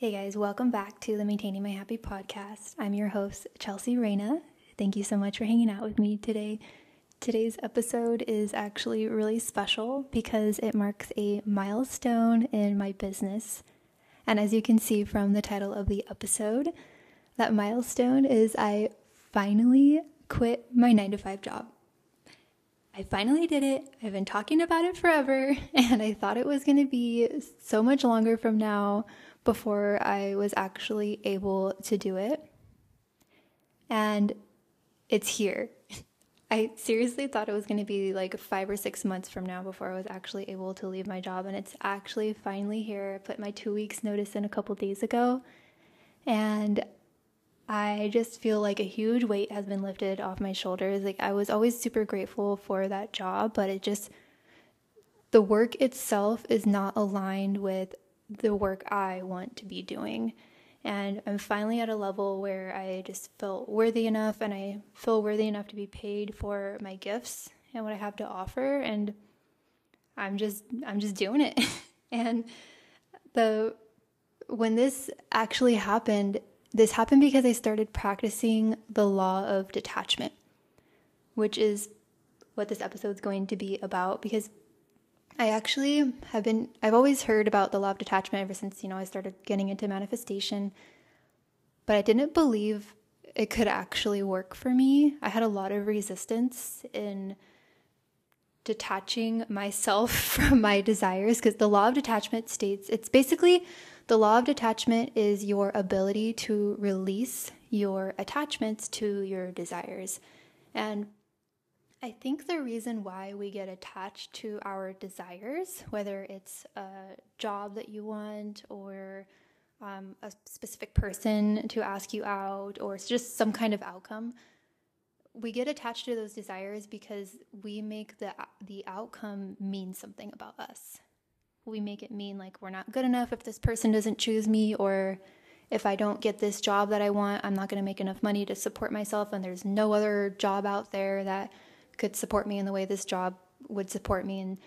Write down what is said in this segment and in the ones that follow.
Hey guys, welcome back to the Maintaining My Happy podcast. I'm your host, Chelsea Reyna. Thank you so much for hanging out with me today. Today's episode is actually really special because it marks a milestone in my business. And as you can see from the title of the episode, that milestone is I finally quit my nine to five job. I finally did it. I've been talking about it forever, and I thought it was going to be so much longer from now before I was actually able to do it. And it's here. I seriously thought it was going to be like five or six months from now before I was actually able to leave my job. And it's actually finally here. I put my two weeks notice in a couple days ago. And I just feel like a huge weight has been lifted off my shoulders. Like I was always super grateful for that job, but it just, the work itself is not aligned with the work I want to be doing. And I'm finally at a level where I just feel worthy enough and I feel worthy enough to be paid for my gifts and what I have to offer and I'm just I'm just doing it. and the when this actually happened, this happened because I started practicing the law of detachment, which is what this episode is going to be about because I actually have been, I've always heard about the law of detachment ever since, you know, I started getting into manifestation, but I didn't believe it could actually work for me. I had a lot of resistance in detaching myself from my desires because the law of detachment states it's basically the law of detachment is your ability to release your attachments to your desires. And I think the reason why we get attached to our desires, whether it's a job that you want or um, a specific person to ask you out or it's just some kind of outcome, we get attached to those desires because we make the the outcome mean something about us. We make it mean like we're not good enough if this person doesn't choose me or if I don't get this job that I want, I'm not going to make enough money to support myself and there's no other job out there that could support me in the way this job would support me and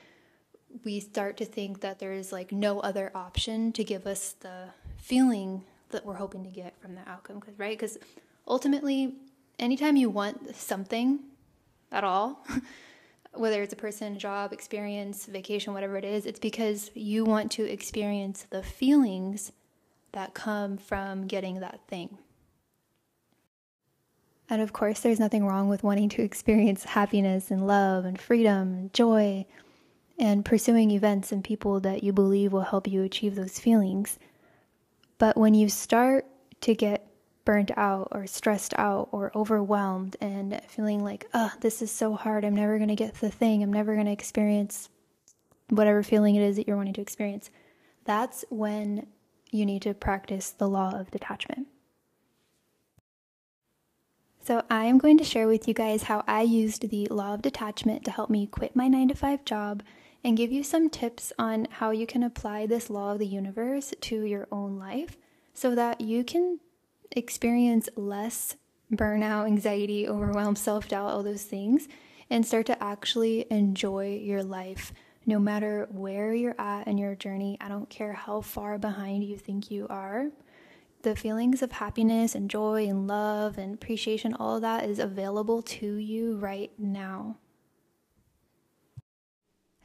we start to think that there's like no other option to give us the feeling that we're hoping to get from the outcome cuz right cuz ultimately anytime you want something at all whether it's a person, job, experience, vacation, whatever it is, it's because you want to experience the feelings that come from getting that thing. And of course, there's nothing wrong with wanting to experience happiness and love and freedom and joy and pursuing events and people that you believe will help you achieve those feelings. But when you start to get burnt out or stressed out or overwhelmed and feeling like, oh, this is so hard, I'm never going to get the thing, I'm never going to experience whatever feeling it is that you're wanting to experience, that's when you need to practice the law of detachment. So, I am going to share with you guys how I used the law of detachment to help me quit my 9 to 5 job and give you some tips on how you can apply this law of the universe to your own life so that you can experience less burnout, anxiety, overwhelm, self doubt, all those things, and start to actually enjoy your life no matter where you're at in your journey. I don't care how far behind you think you are the feelings of happiness and joy and love and appreciation, all of that is available to you right now.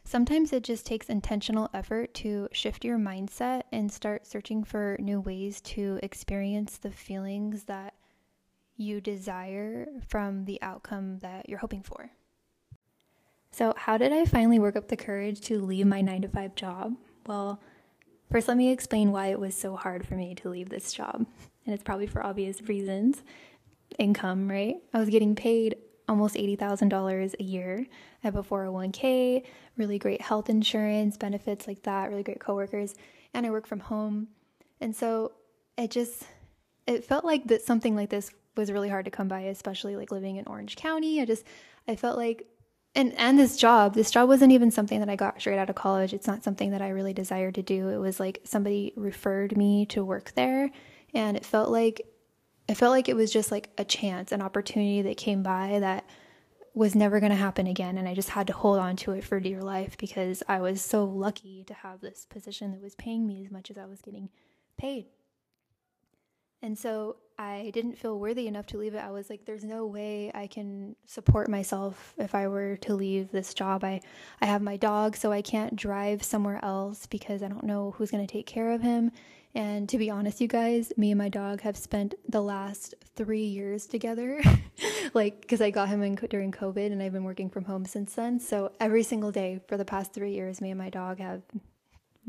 Sometimes it just takes intentional effort to shift your mindset and start searching for new ways to experience the feelings that you desire from the outcome that you're hoping for. So, how did I finally work up the courage to leave my nine to five job? Well, First, let me explain why it was so hard for me to leave this job. And it's probably for obvious reasons income, right? I was getting paid almost $80,000 a year. I have a 401k, really great health insurance, benefits like that, really great coworkers, and I work from home. And so it just it felt like that something like this was really hard to come by, especially like living in Orange County. I just I felt like and and this job this job wasn't even something that i got straight out of college. It's not something that i really desired to do. It was like somebody referred me to work there and it felt like it felt like it was just like a chance an opportunity that came by that was never going to happen again and i just had to hold on to it for dear life because i was so lucky to have this position that was paying me as much as i was getting paid. And so I didn't feel worthy enough to leave it. I was like, there's no way I can support myself if I were to leave this job. I, I have my dog, so I can't drive somewhere else because I don't know who's going to take care of him. And to be honest, you guys, me and my dog have spent the last three years together. like, because I got him in, during COVID and I've been working from home since then. So every single day for the past three years, me and my dog have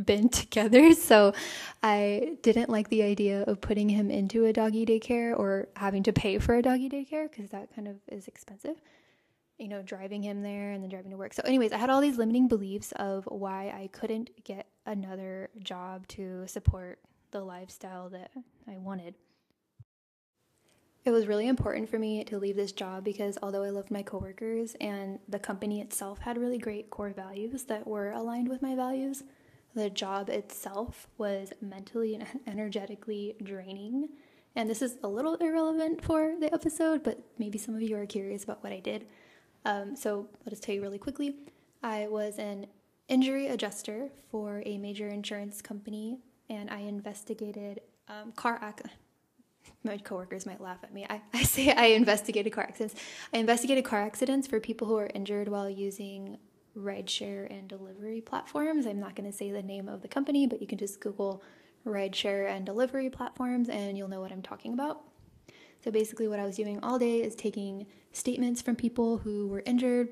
been together. So I didn't like the idea of putting him into a doggy daycare or having to pay for a doggy daycare because that kind of is expensive. You know, driving him there and then driving to work. So, anyways, I had all these limiting beliefs of why I couldn't get another job to support the lifestyle that I wanted. It was really important for me to leave this job because although I loved my coworkers and the company itself had really great core values that were aligned with my values, the job itself was mentally and energetically draining. And this is a little irrelevant for the episode, but maybe some of you are curious about what I did. Um, so I'll just tell you really quickly. I was an injury adjuster for a major insurance company, and I investigated um, car accidents. My coworkers might laugh at me. I, I say I investigated car accidents. I investigated car accidents for people who are injured while using rideshare and delivery platforms. I'm not going to say the name of the company, but you can just Google rideshare and delivery platforms and you'll know what I'm talking about. So basically, what I was doing all day is taking statements from people who were injured,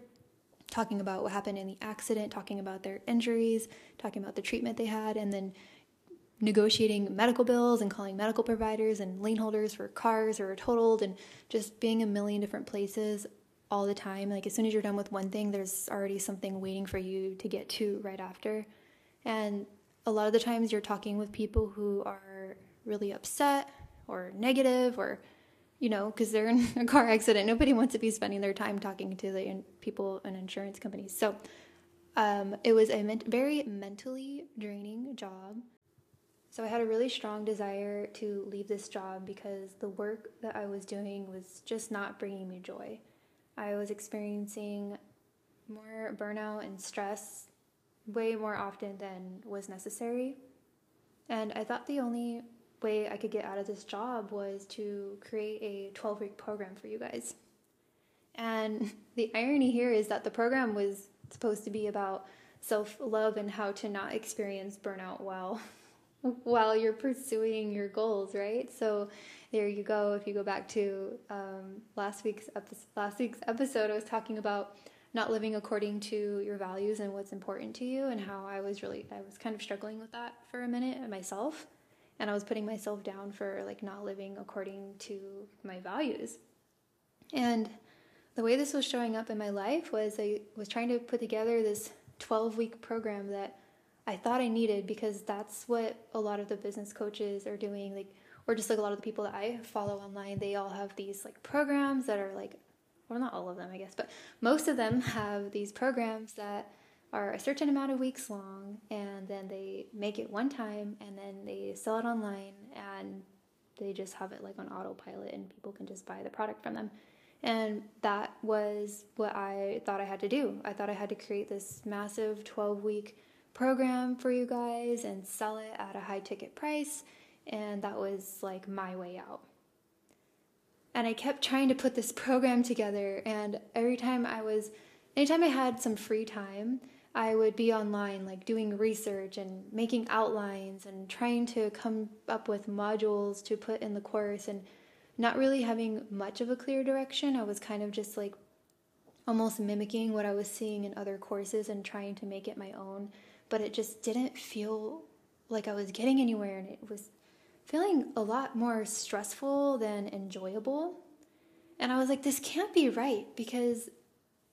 talking about what happened in the accident, talking about their injuries, talking about the treatment they had, and then negotiating medical bills and calling medical providers and lien holders for cars that were totaled and just being a million different places all the time. Like as soon as you're done with one thing, there's already something waiting for you to get to right after. And a lot of the times you're talking with people who are really upset or negative or you know, because they're in a car accident. Nobody wants to be spending their time talking to the in- people in insurance companies. So um, it was a very mentally draining job. So I had a really strong desire to leave this job because the work that I was doing was just not bringing me joy. I was experiencing more burnout and stress way more often than was necessary. And I thought the only way I could get out of this job was to create a 12 week program for you guys. And the irony here is that the program was supposed to be about self love and how to not experience burnout while while you're pursuing your goals, right? So there you go. If you go back to um, last week's epi- last week's episode, I was talking about not living according to your values and what's important to you, and how I was really I was kind of struggling with that for a minute myself, and I was putting myself down for like not living according to my values, and the way this was showing up in my life was I was trying to put together this 12 week program that I thought I needed because that's what a lot of the business coaches are doing. Like, or just like a lot of the people that I follow online, they all have these like programs that are like, well, not all of them, I guess, but most of them have these programs that are a certain amount of weeks long and then they make it one time and then they sell it online and they just have it like on autopilot and people can just buy the product from them. And that was what I thought I had to do. I thought I had to create this massive 12 week program for you guys and sell it at a high ticket price. And that was like my way out. And I kept trying to put this program together. And every time I was, anytime I had some free time, I would be online, like doing research and making outlines and trying to come up with modules to put in the course and not really having much of a clear direction. I was kind of just like almost mimicking what I was seeing in other courses and trying to make it my own but it just didn't feel like I was getting anywhere and it was feeling a lot more stressful than enjoyable. And I was like, this can't be right because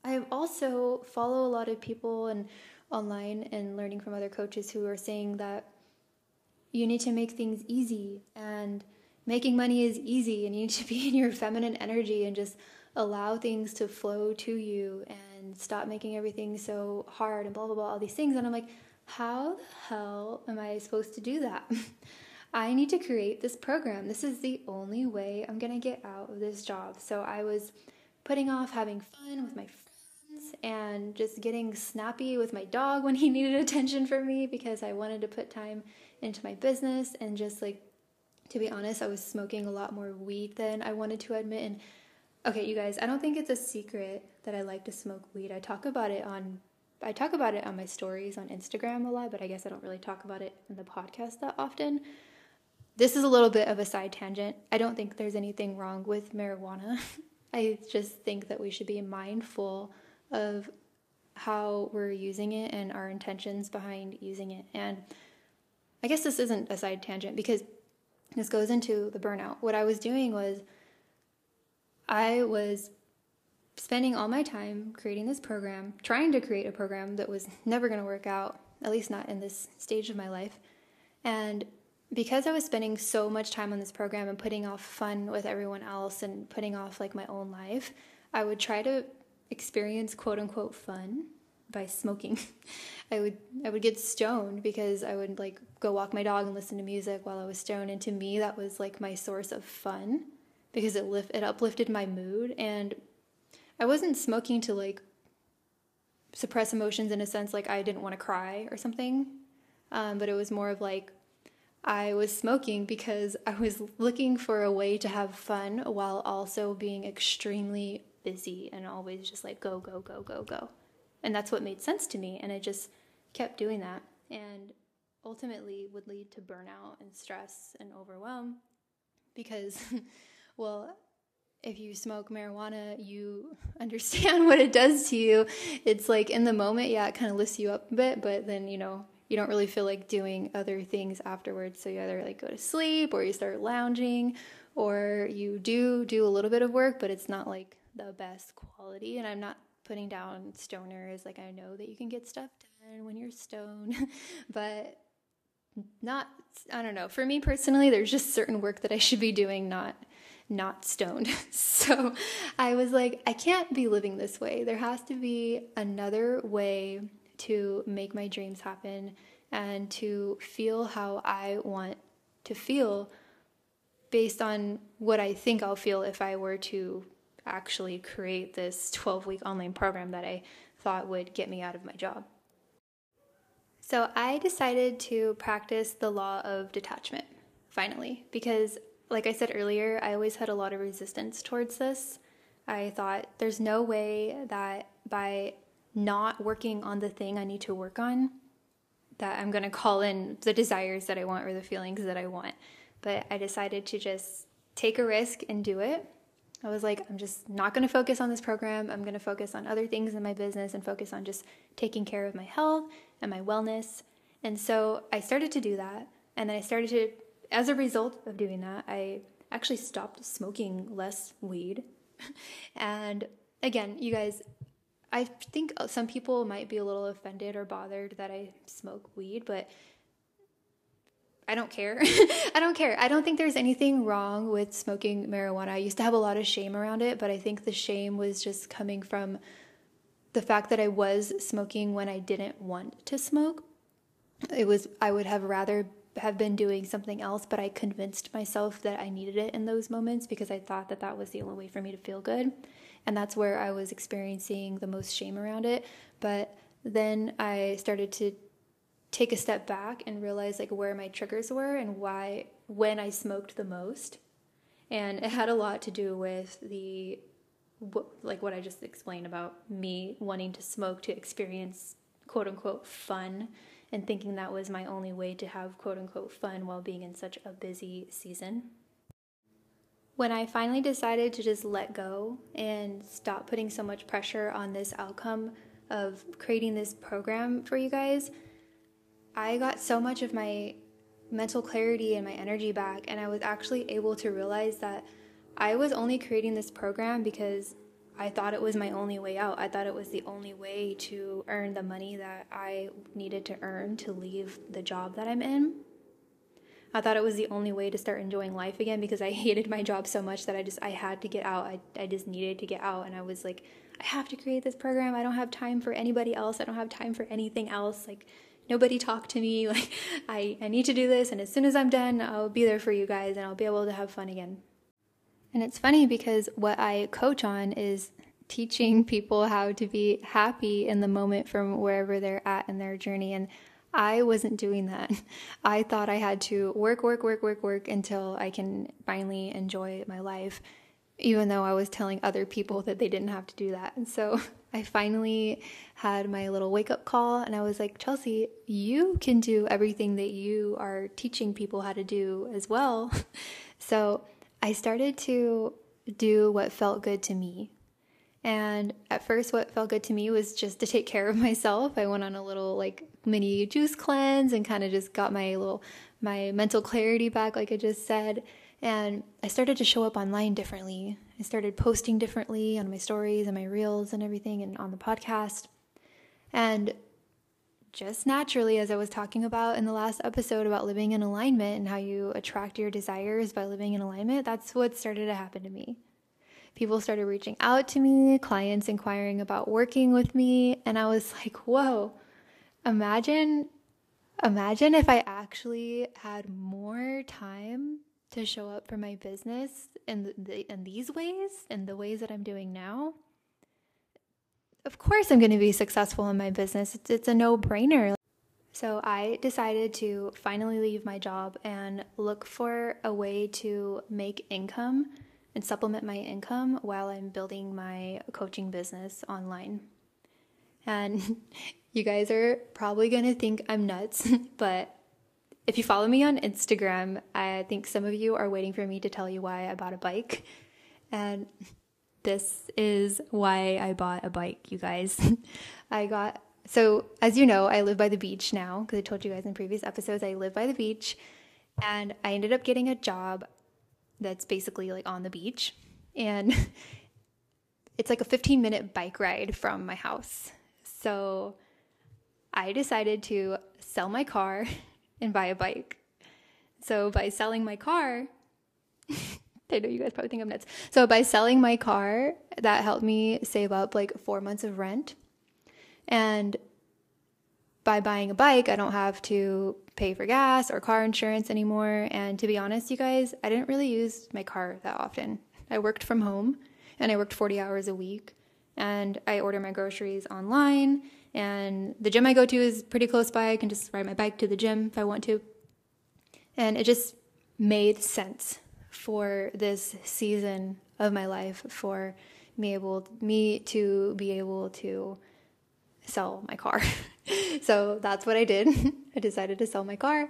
I also follow a lot of people and online and learning from other coaches who are saying that you need to make things easy and making money is easy and you need to be in your feminine energy and just allow things to flow to you and stop making everything so hard and blah blah blah all these things and I'm like how the hell am I supposed to do that? I need to create this program. This is the only way I'm going to get out of this job. So I was putting off having fun with my friends and just getting snappy with my dog when he needed attention from me because I wanted to put time into my business and just like to be honest, I was smoking a lot more weed than I wanted to admit. And okay, you guys, I don't think it's a secret that I like to smoke weed. I talk about it on I talk about it on my stories on Instagram a lot, but I guess I don't really talk about it in the podcast that often. This is a little bit of a side tangent. I don't think there's anything wrong with marijuana. I just think that we should be mindful of how we're using it and our intentions behind using it. And I guess this isn't a side tangent because this goes into the burnout. What I was doing was I was spending all my time creating this program, trying to create a program that was never going to work out, at least not in this stage of my life. And because I was spending so much time on this program and putting off fun with everyone else and putting off like my own life, I would try to experience quote unquote fun by smoking. I would I would get stoned because I would like go walk my dog and listen to music while I was stoned and to me that was like my source of fun because it lift it uplifted my mood and I wasn't smoking to like suppress emotions in a sense like I didn't want to cry or something. Um, but it was more of like I was smoking because I was looking for a way to have fun while also being extremely busy and always just like go, go, go, go, go. And that's what made sense to me. And I just kept doing that and ultimately would lead to burnout and stress and overwhelm because, well, if you smoke marijuana, you understand what it does to you. It's like in the moment, yeah, it kind of lifts you up a bit, but then, you know, you don't really feel like doing other things afterwards. So you either like go to sleep or you start lounging or you do do a little bit of work, but it's not like the best quality. And I'm not putting down stoners. Like I know that you can get stuff done when you're stoned, but not I don't know. For me personally, there's just certain work that I should be doing, not not stoned. so I was like, I can't be living this way. There has to be another way to make my dreams happen and to feel how I want to feel based on what I think I'll feel if I were to actually create this 12 week online program that I thought would get me out of my job. So I decided to practice the law of detachment finally because, like I said earlier, I always had a lot of resistance towards this. I thought there's no way that by not working on the thing I need to work on, that I'm going to call in the desires that I want or the feelings that I want. But I decided to just take a risk and do it I was like, I'm just not going to focus on this program. I'm going to focus on other things in my business and focus on just taking care of my health and my wellness. And so I started to do that. And then I started to, as a result of doing that, I actually stopped smoking less weed. and again, you guys, I think some people might be a little offended or bothered that I smoke weed, but I don't care. I don't care. I don't think there's anything wrong with smoking marijuana. I used to have a lot of shame around it, but I think the shame was just coming from the fact that I was smoking when I didn't want to smoke. It was I would have rather have been doing something else, but I convinced myself that I needed it in those moments because I thought that that was the only way for me to feel good. And that's where I was experiencing the most shame around it. But then I started to take a step back and realize like where my triggers were and why when I smoked the most. And it had a lot to do with the like what I just explained about me wanting to smoke to experience quote unquote fun and thinking that was my only way to have quote unquote fun while being in such a busy season. When I finally decided to just let go and stop putting so much pressure on this outcome of creating this program for you guys, I got so much of my mental clarity and my energy back, and I was actually able to realize that I was only creating this program because I thought it was my only way out. I thought it was the only way to earn the money that I needed to earn to leave the job that I'm in. I thought it was the only way to start enjoying life again because I hated my job so much that I just I had to get out. I I just needed to get out and I was like I have to create this program. I don't have time for anybody else. I don't have time for anything else. Like nobody talk to me like I, I need to do this and as soon as i'm done i'll be there for you guys and i'll be able to have fun again and it's funny because what i coach on is teaching people how to be happy in the moment from wherever they're at in their journey and I wasn't doing that. I thought I had to work, work, work, work, work until I can finally enjoy my life, even though I was telling other people that they didn't have to do that. And so I finally had my little wake up call and I was like, Chelsea, you can do everything that you are teaching people how to do as well. So I started to do what felt good to me. And at first, what felt good to me was just to take care of myself. I went on a little like mini juice cleanse and kind of just got my little my mental clarity back, like I just said. And I started to show up online differently. I started posting differently on my stories and my reels and everything and on the podcast. And just naturally, as I was talking about in the last episode about living in alignment and how you attract your desires by living in alignment, that's what started to happen to me. People started reaching out to me, clients inquiring about working with me, and I was like, whoa, imagine imagine if I actually had more time to show up for my business in the, in these ways, in the ways that I'm doing now of course I'm going to be successful in my business. It's, it's a no brainer. So I decided to finally leave my job and look for a way to make income and supplement my income while I'm building my coaching business online. And you guys are probably going to think I'm nuts, but if you follow me on Instagram, I think some of you are waiting for me to tell you why I bought a bike. And this is why I bought a bike, you guys. I got, so as you know, I live by the beach now because I told you guys in previous episodes, I live by the beach. And I ended up getting a job that's basically like on the beach. And it's like a 15 minute bike ride from my house. So I decided to sell my car and buy a bike. So by selling my car, I know you guys probably think I'm nuts. So by selling my car, that helped me save up like four months of rent. And by buying a bike, I don't have to pay for gas or car insurance anymore. And to be honest, you guys, I didn't really use my car that often. I worked from home and I worked 40 hours a week. And I order my groceries online. And the gym I go to is pretty close by. I can just ride my bike to the gym if I want to. And it just made sense for this season of my life for me able me to be able to sell my car. so that's what I did. I decided to sell my car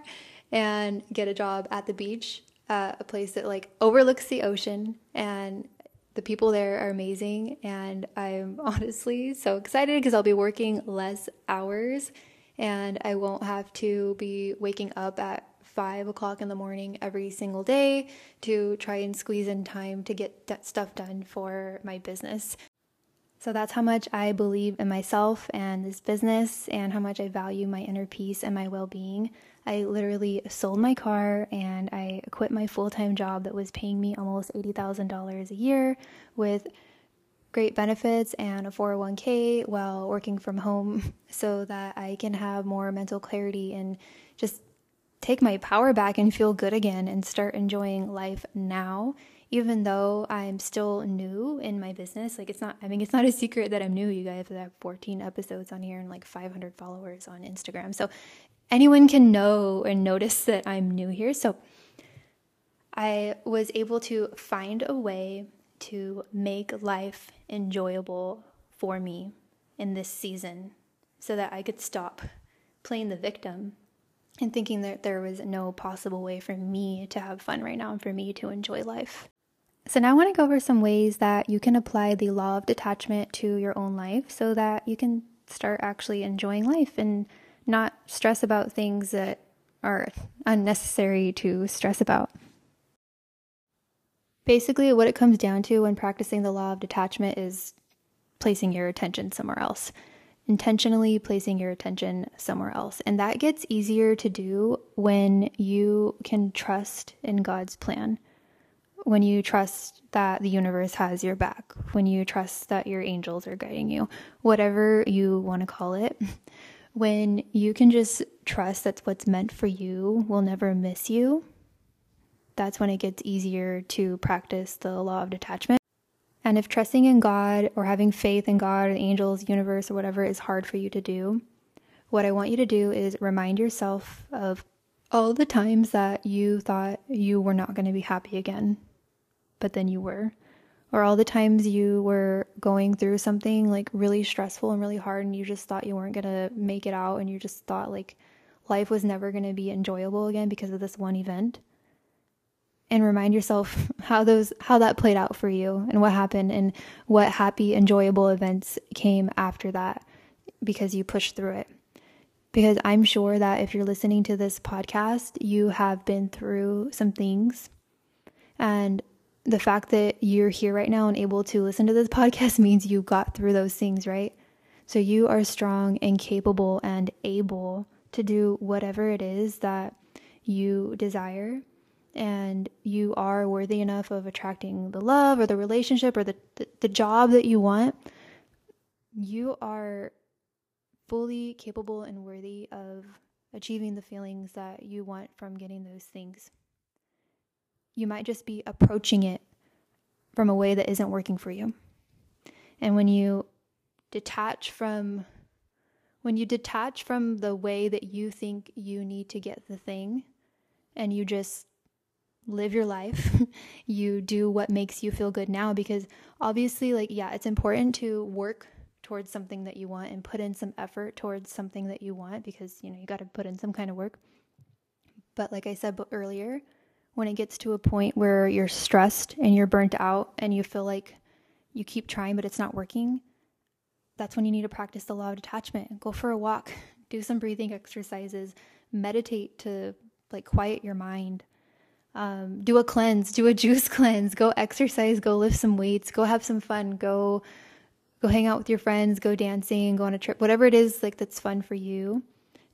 and get a job at the beach, uh, a place that like overlooks the ocean and the people there are amazing and I'm honestly so excited because I'll be working less hours and I won't have to be waking up at five o'clock in the morning every single day to try and squeeze in time to get that stuff done for my business. So that's how much I believe in myself and this business and how much I value my inner peace and my well being. I literally sold my car and I quit my full time job that was paying me almost $80,000 a year with great benefits and a 401k while working from home so that I can have more mental clarity and just take my power back and feel good again and start enjoying life now even though I'm still new in my business. Like it's not I mean it's not a secret that I'm new, you guys. Have 14 episodes on here and like 500 followers on Instagram. So anyone can know and notice that I'm new here. So I was able to find a way to make life enjoyable for me in this season so that I could stop playing the victim and thinking that there was no possible way for me to have fun right now and for me to enjoy life. So, now I want to go over some ways that you can apply the law of detachment to your own life so that you can start actually enjoying life and not stress about things that are unnecessary to stress about. Basically, what it comes down to when practicing the law of detachment is placing your attention somewhere else intentionally placing your attention somewhere else. And that gets easier to do when you can trust in God's plan. When you trust that the universe has your back, when you trust that your angels are guiding you, whatever you want to call it, when you can just trust that what's meant for you will never miss you, that's when it gets easier to practice the law of detachment. And if trusting in God or having faith in God or the angels, universe, or whatever is hard for you to do, what I want you to do is remind yourself of all the times that you thought you were not going to be happy again, but then you were. Or all the times you were going through something like really stressful and really hard, and you just thought you weren't going to make it out, and you just thought like life was never going to be enjoyable again because of this one event. And remind yourself how those how that played out for you and what happened and what happy enjoyable events came after that because you pushed through it because I'm sure that if you're listening to this podcast, you have been through some things. And the fact that you're here right now and able to listen to this podcast means you got through those things, right? So you are strong and capable and able to do whatever it is that you desire. And you are worthy enough of attracting the love or the relationship or the, the, the job that you want. You are fully capable and worthy of achieving the feelings that you want from getting those things. You might just be approaching it from a way that isn't working for you. And when you detach from when you detach from the way that you think you need to get the thing and you just live your life, you do what makes you feel good now because obviously like yeah, it's important to work towards something that you want and put in some effort towards something that you want because you know you got to put in some kind of work. But like i said earlier when it gets to a point where you're stressed and you're burnt out and you feel like you keep trying but it's not working that's when you need to practice the law of detachment. Go for a walk do some breathing exercises meditate to like quiet your mind um, do a cleanse do a juice cleanse go exercise go lift some weights go have some fun go go hang out with your friends, go dancing, go on a trip, whatever it is like that's fun for you.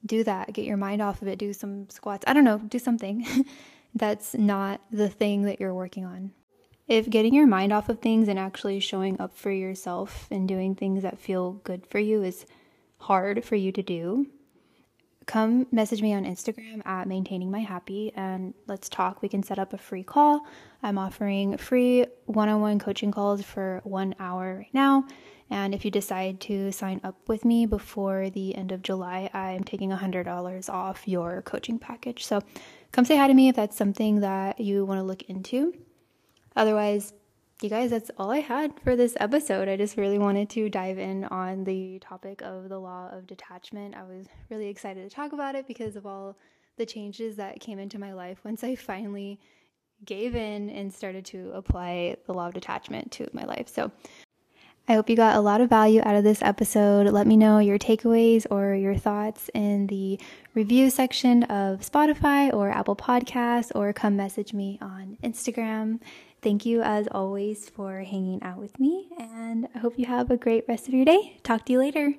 Do that. Get your mind off of it. Do some squats. I don't know, do something that's not the thing that you're working on. If getting your mind off of things and actually showing up for yourself and doing things that feel good for you is hard for you to do, come message me on Instagram at maintaining my happy and let's talk. We can set up a free call. I'm offering free one on one coaching calls for one hour right now. And if you decide to sign up with me before the end of July, I'm taking $100 off your coaching package. So come say hi to me if that's something that you want to look into. Otherwise, you guys, that's all I had for this episode. I just really wanted to dive in on the topic of the law of detachment. I was really excited to talk about it because of all the changes that came into my life once I finally gave in and started to apply the law of detachment to my life. So I hope you got a lot of value out of this episode. Let me know your takeaways or your thoughts in the review section of Spotify or Apple Podcasts, or come message me on Instagram. Thank you, as always, for hanging out with me, and I hope you have a great rest of your day. Talk to you later.